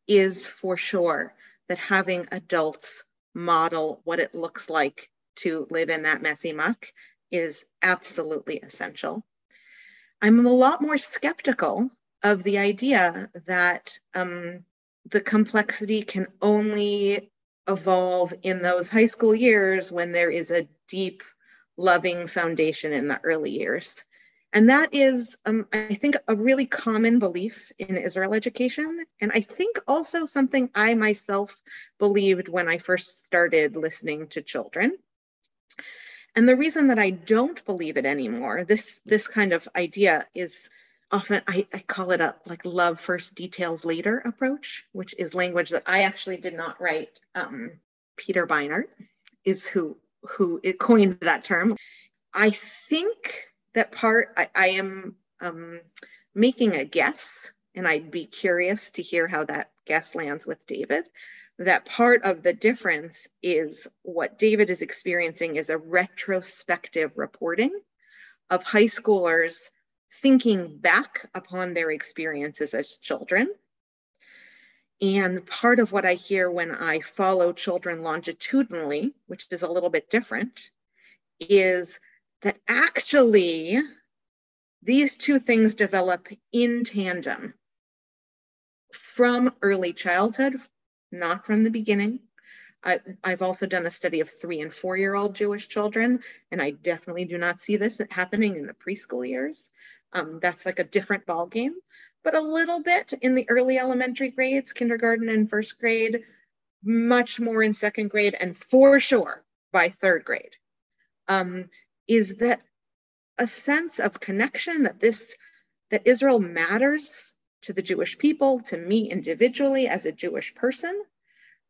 is for sure that having adults model what it looks like to live in that messy muck is absolutely essential. I'm a lot more skeptical of the idea that um, the complexity can only evolve in those high school years when there is a deep, loving foundation in the early years. And that is, um, I think, a really common belief in Israel education. And I think also something I myself believed when I first started listening to children. And the reason that I don't believe it anymore, this this kind of idea is often I, I call it a like love first details later approach, which is language that I actually did not write. Um, Peter Beinart is who who coined that term. I think that part I, I am um, making a guess, and I'd be curious to hear how that guess lands with David that part of the difference is what David is experiencing is a retrospective reporting of high schoolers thinking back upon their experiences as children. And part of what I hear when I follow children longitudinally, which is a little bit different, is that actually these two things develop in tandem from early childhood, not from the beginning. I, have also done a study of three and four year old Jewish children, and I definitely do not see this happening in the preschool years. Um, that's like a different ball game, but a little bit in the early elementary grades, kindergarten and first grade, much more in second grade, and for sure by third grade. Um, is that a sense of connection that this that Israel matters to the Jewish people, to me individually as a Jewish person,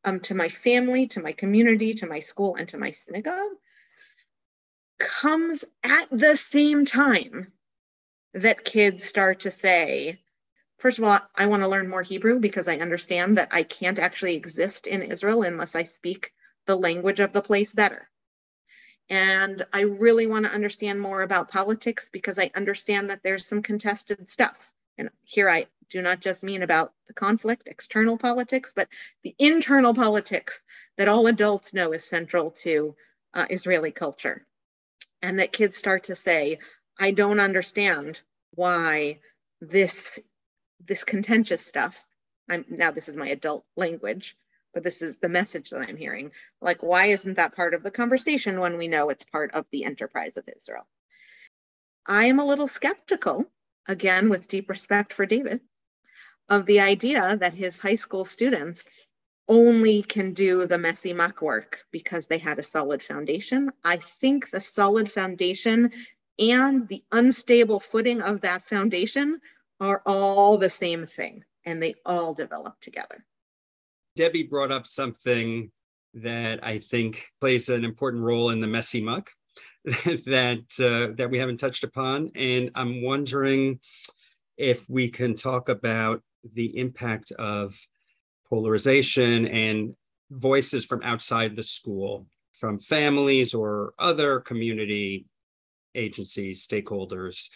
um, to my family, to my community, to my school, and to my synagogue, comes at the same time that kids start to say, first of all, I want to learn more Hebrew because I understand that I can't actually exist in Israel unless I speak the language of the place better. And I really want to understand more about politics because I understand that there's some contested stuff. And here I do not just mean about the conflict, external politics, but the internal politics that all adults know is central to uh, Israeli culture. And that kids start to say, I don't understand why this, this contentious stuff, I'm now this is my adult language, but this is the message that I'm hearing. Like, why isn't that part of the conversation when we know it's part of the enterprise of Israel? I am a little skeptical, again, with deep respect for David, of the idea that his high school students only can do the messy muck work because they had a solid foundation. I think the solid foundation and the unstable footing of that foundation are all the same thing and they all develop together. Debbie brought up something that I think plays an important role in the messy muck that uh, that we haven't touched upon, and I'm wondering if we can talk about the impact of polarization and voices from outside the school, from families or other community agencies, stakeholders,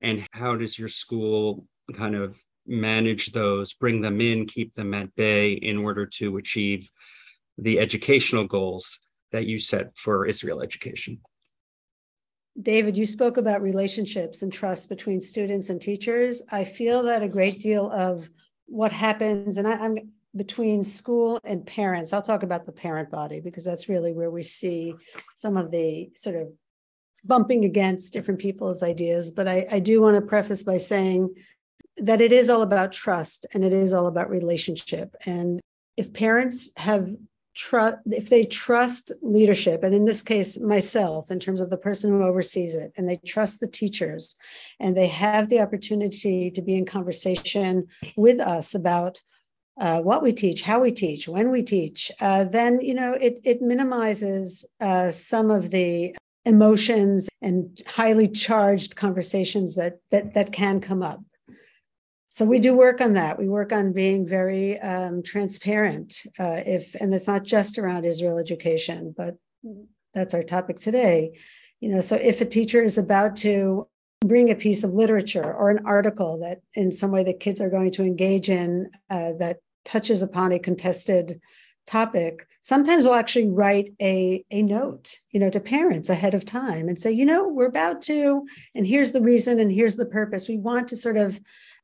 and how does your school kind of manage those, bring them in, keep them at bay in order to achieve the educational goals that you set for Israel education? David, you spoke about relationships and trust between students and teachers. I feel that a great deal of what happens, and I, am between school and parents. I'll talk about the parent body because that's really where we see some of the sort of bumping against different people's ideas. But I, I do want to preface by saying that it is all about trust and it is all about relationship. And if parents have trust if they trust leadership and in this case myself in terms of the person who oversees it and they trust the teachers and they have the opportunity to be in conversation with us about uh, what we teach how we teach when we teach uh, then you know it, it minimizes uh, some of the emotions and highly charged conversations that that that can come up so we do work on that. We work on being very um, transparent. Uh, if and it's not just around Israel education, but that's our topic today. You know, so if a teacher is about to bring a piece of literature or an article that in some way the kids are going to engage in uh, that touches upon a contested topic sometimes we'll actually write a, a note you know to parents ahead of time and say you know we're about to and here's the reason and here's the purpose we want to sort of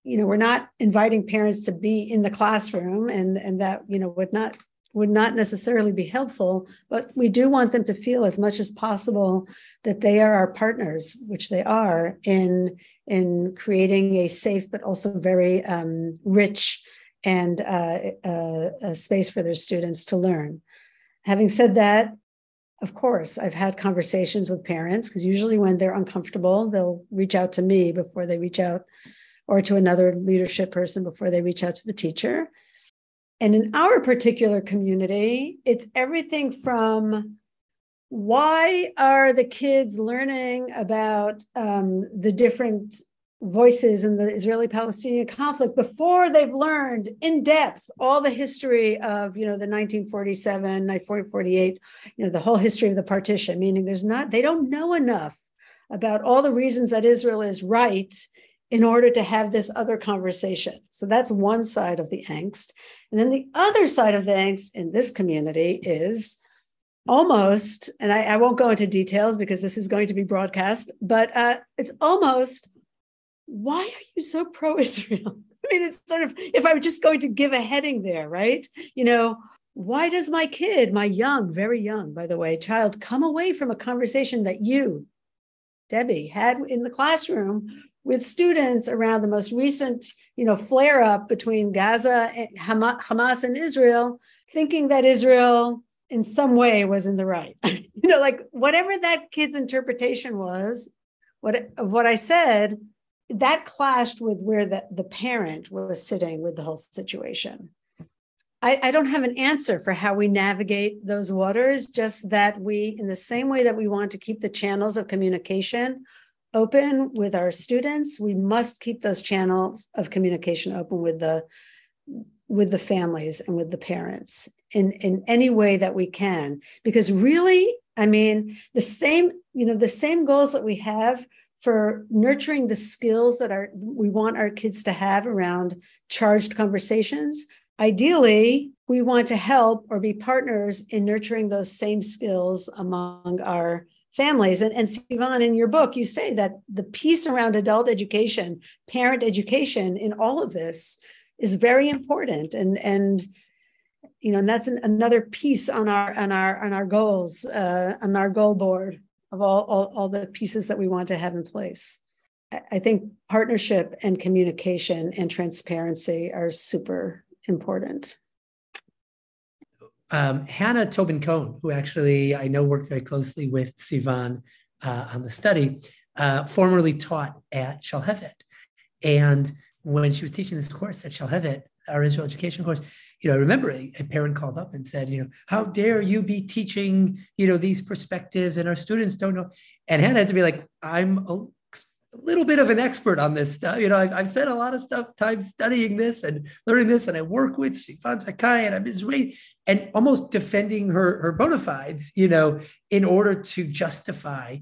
you know we're not inviting parents to be in the classroom and and that you know would not would not necessarily be helpful but we do want them to feel as much as possible that they are our partners which they are in in creating a safe but also very um, rich and uh, uh, a space for their students to learn. Having said that of course i've had conversations with parents because usually when they're uncomfortable they'll reach out to me before they reach out or to another leadership person before they reach out to the teacher. And in our particular community, it's everything from why are the kids learning about um, the different voices in the Israeli Palestinian conflict before they've learned in depth all the history of, you know, the 1947, 1948, you know, the whole history of the partition, meaning there's not, they don't know enough about all the reasons that Israel is right in order to have this other conversation. So that's one side of the angst. And then the other side of the angst in this community is almost, and I, I won't go into details because this is going to be broadcast, but uh, it's almost, why are you so pro Israel? I mean, it's sort of, if I'm just going to give a heading there, right? You know, why does my kid, my young, very young, by the way, child, come away from a conversation that you, Debbie, had in the classroom with students around the most recent, you know, flare up between Gaza and Hamas and Israel, thinking that Israel in some way was in the right. you know, like whatever that kid's interpretation was, what of what I said, that clashed with where the, the parent was sitting with the whole situation. I, I don't have an answer for how we navigate those waters, just that we, in the same way that we want to keep the channels of communication open with our students. We must keep those channels of communication open with the with the families and with the parents in in any way that we can because really i mean the same you know the same goals that we have for nurturing the skills that are we want our kids to have around charged conversations ideally we want to help or be partners in nurturing those same skills among our families. And, and Sivan, in your book, you say that the piece around adult education, parent education in all of this is very important. And, and you know, and that's an, another piece on our on our on our goals, uh, on our goal board of all, all, all the pieces that we want to have in place. I think partnership and communication and transparency are super important um, Hannah Tobin Cohen, who actually I know worked very closely with Sivan uh, on the study, uh, formerly taught at Shalhevet. And when she was teaching this course at Shalhevet, our Israel education course, you know, I remember a, a, parent called up and said, you know, how dare you be teaching, you know, these perspectives and our students don't know. And Hannah had to be like, I'm a, little bit of an expert on this stuff. You know, I've, I've, spent a lot of stuff time studying this and learning this, and I work with Sivan Zakai and I'm Israeli, and almost defending her her bona fides, you know, in order to justify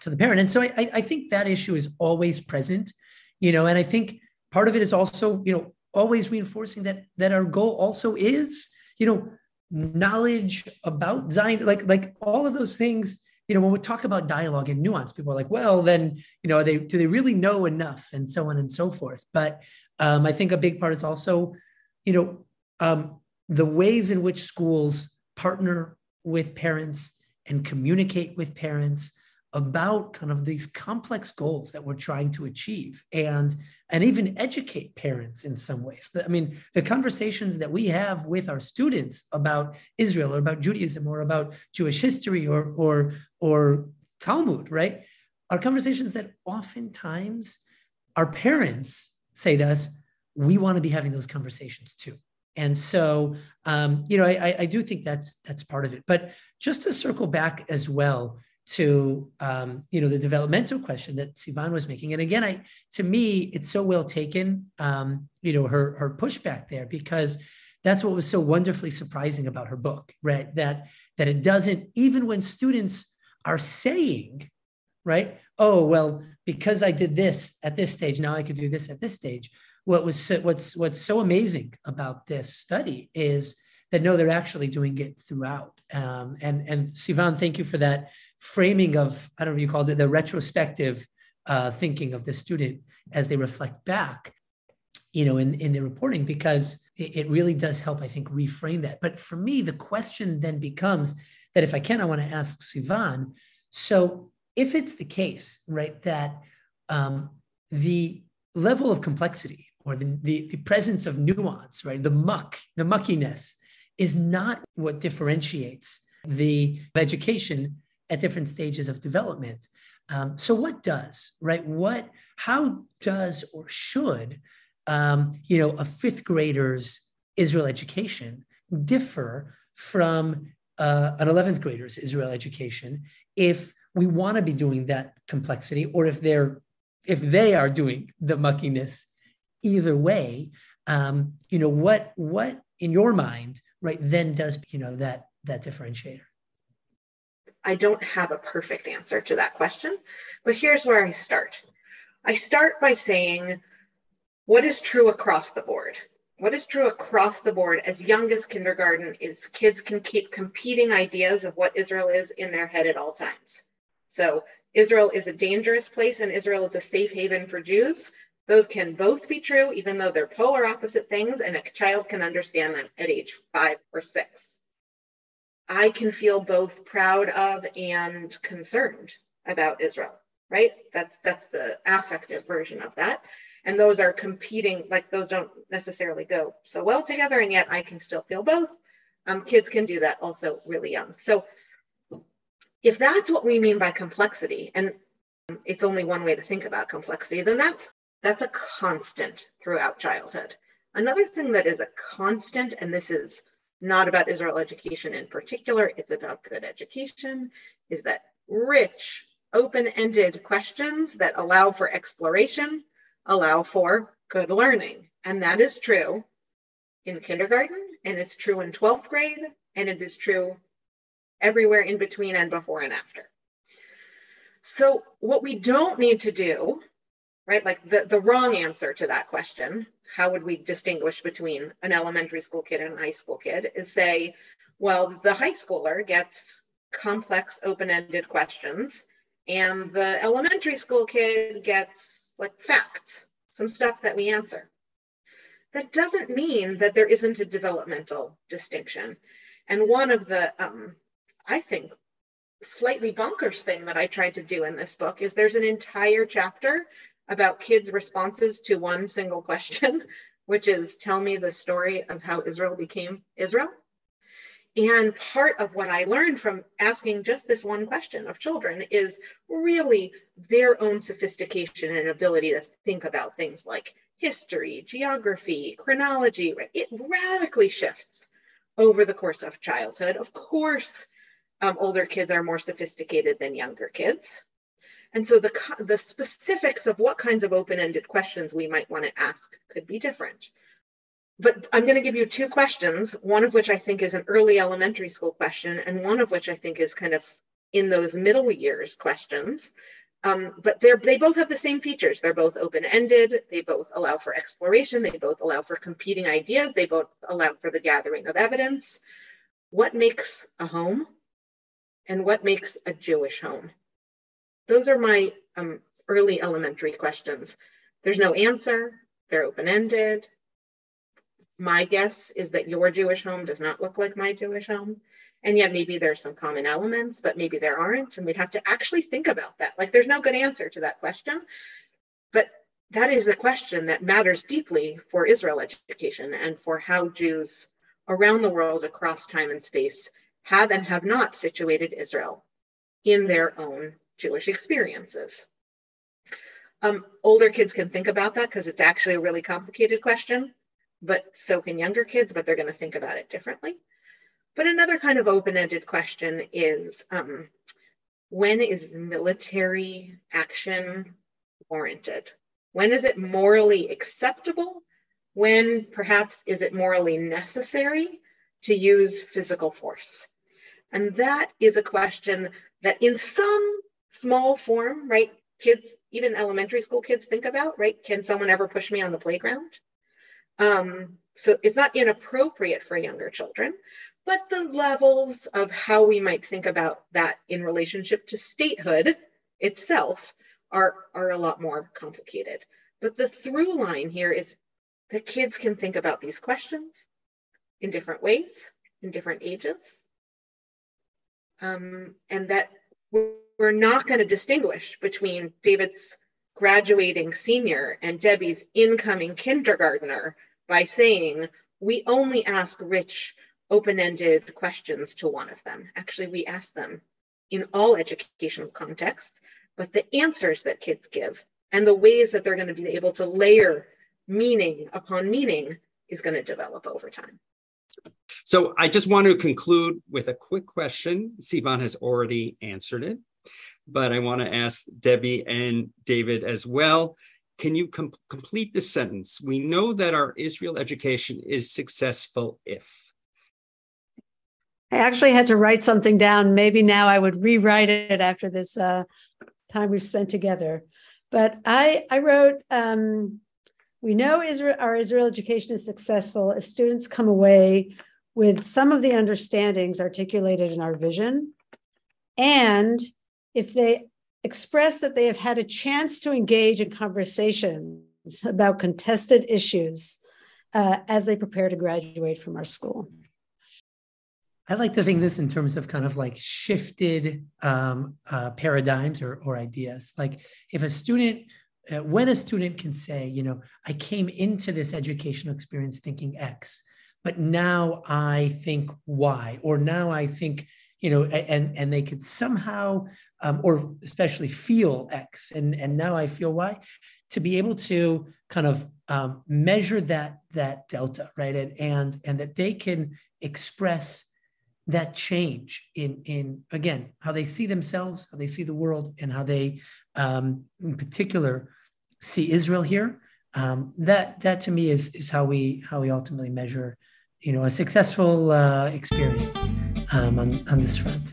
to the parent. And so I, I think that issue is always present, you know, and I think part of it is also, you know, always reinforcing that that our goal also is, you know, knowledge about Zion, like like all of those things. You know, when we talk about dialogue and nuance, people are like, well, then, you know, they do they really know enough, and so on and so forth. But um, I think a big part is also, you know, um, the ways in which schools partner with parents and communicate with parents about kind of these complex goals that we're trying to achieve and and even educate parents in some ways. I mean the conversations that we have with our students about israel or about judaism or about jewish history or or or talmud right are conversations that oftentimes our parents say to us we want to be having those conversations too. And so um, you know I, I do think that's that's part of it. But just to circle back as well to um, you know the developmental question that Sivan was making. And again, I to me, it's so well taken. Um, you know her her pushback there because that's what was so wonderfully surprising about her book, right? That that it doesn't even when students are saying, right? Oh well, because I did this at this stage, now I could do this at this stage. What was so, what's what's so amazing about this study is that no, they're actually doing it throughout. Um, and and Sivan, thank you for that framing of, I don't know if you called it the retrospective uh, thinking of the student as they reflect back, you know, in, in the reporting, because it, it really does help, I think, reframe that. But for me, the question then becomes that if I can, I want to ask Sivan. So if it's the case, right, that um, the level of complexity or the, the, the, presence of nuance, right, the muck, the muckiness is not what differentiates the education at different stages of development. Um, so what does, right? What, how does or should, um, you know, a fifth grader's Israel education differ from uh, an 11th grader's Israel education if we want to be doing that complexity or if they're, if they are doing the muckiness either way, um, you know, what, what in your mind, right, then does, you know, that, that differentiator? I don't have a perfect answer to that question, but here's where I start. I start by saying, what is true across the board? What is true across the board as young as kindergarten is kids can keep competing ideas of what Israel is in their head at all times. So Israel is a dangerous place and Israel is a safe haven for Jews. Those can both be true, even though they're polar opposite things, and a child can understand them at age five or six. I can feel both proud of and concerned about Israel, right? That's that's the affective version of that. And those are competing, like those don't necessarily go so well together, and yet I can still feel both. Um, kids can do that also really young. So if that's what we mean by complexity, and it's only one way to think about complexity, then that's that's a constant throughout childhood. Another thing that is a constant, and this is not about Israel education in particular, it's about good education, is that rich, open-ended questions that allow for exploration, allow for good learning. And that is true in kindergarten, and it's true in 12th grade, and it is true everywhere in between and before and after. So what we don't need to do, right, like the, the wrong answer to that question how would we distinguish between an elementary school kid and a high school kid is say, well, the high schooler gets complex open-ended questions and the elementary school kid gets like facts, some stuff that we answer. That doesn't mean that there isn't a developmental distinction. And one of the, um, I think, slightly bonkers thing that I tried to do in this book is there's an entire chapter about kids' responses to one single question, which is tell me the story of how Israel became Israel. And part of what I learned from asking just this one question of children is really their own sophistication and ability to think about things like history, geography, chronology. It radically shifts over the course of childhood. Of course, um, older kids are more sophisticated than younger kids. And so the, the specifics of what kinds of open-ended questions we might want to ask could be different. But I'm going to give you two questions, one of which I think is an early elementary school question, and one of which I think is kind of in those middle years questions. Um, but they both have the same features. They're both open-ended. They both allow for exploration. They both allow for competing ideas. They both allow for the gathering of evidence. What makes a home and what makes a Jewish home? Those are my um, early elementary questions. There's no answer. They're open-ended. My guess is that your Jewish home does not look like my Jewish home. And yet maybe there's some common elements, but maybe there aren't. And we'd have to actually think about that. Like there's no good answer to that question. But that is a question that matters deeply for Israel education and for how Jews around the world across time and space have and have not situated Israel in their own Jewish experiences. Um, older kids can think about that because it's actually a really complicated question, but so can younger kids, but they're going to think about it differently. But another kind of open-ended question is, um, when is military action warranted? When is it morally acceptable? When perhaps is it morally necessary to use physical force? And that is a question that in some small form, right, kids, even elementary school kids think about, right? Can someone ever push me on the playground? Um, so it's not inappropriate for younger children, but the levels of how we might think about that in relationship to statehood itself are, are a lot more complicated. But the through line here is that kids can think about these questions in different ways, in different ages, um, and that we're not going to distinguish between David's graduating senior and Debbie's incoming kindergartner by saying we only ask rich open-ended questions to one of them. Actually, we ask them in all educational contexts, but the answers that kids give and the ways that they're going to be able to layer meaning upon meaning is going to develop over time. So I just want to conclude with a quick question. Sivan has already answered it, but I want to ask Debbie and David as well. Can you com complete the sentence? We know that our Israel education is successful if. I actually had to write something down. Maybe now I would rewrite it after this uh, time we've spent together. But I, I wrote, um, we know Israel, our Israel education is successful if students come away with some of the understandings articulated in our vision, and if they express that they have had a chance to engage in conversations about contested issues uh, as they prepare to graduate from our school. I like to think this in terms of kind of like shifted um, uh, paradigms or, or ideas. Like if a student, uh, when a student can say, you know, I came into this educational experience thinking X, but now I think Y, or now I think, you know, and and they could somehow, um, or especially feel X, and and now I feel Y, to be able to kind of um, measure that that delta, right, and and and that they can express that change in in again how they see themselves how they see the world and how they um, in particular see israel here. Um, that that to me is is how we how we ultimately measure you know a successful uh, experience um, on, on this front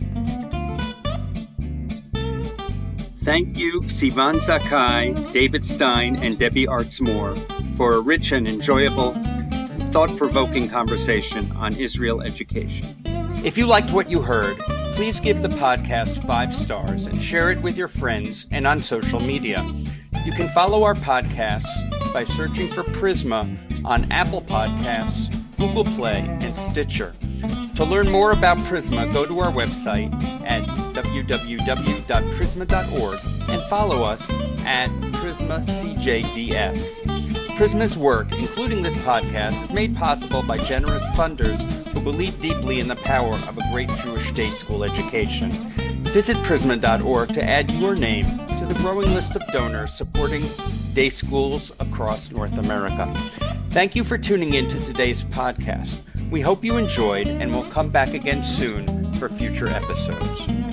Thank you, Sivan Zakai, David Stein, and Debbie Artsmoor for a rich and enjoyable and thought provoking conversation on Israel education. If you liked what you heard, please give the podcast five stars and share it with your friends and on social media. You can follow our podcasts by searching for Prizmah on Apple Podcasts, Google Play, and Stitcher. To learn more about Prizmah, go to our website at www.prizmah.org and follow us at Prizmah CJDS. Prizmah's work, including this podcast, is made possible by generous funders who believe deeply in the power of a great Jewish day school education. Visit Prizmah.org to add your name to the growing list of donors supporting day schools across North America. Thank you for tuning in to today's podcast. We hope you enjoyed and will come back again soon for future episodes.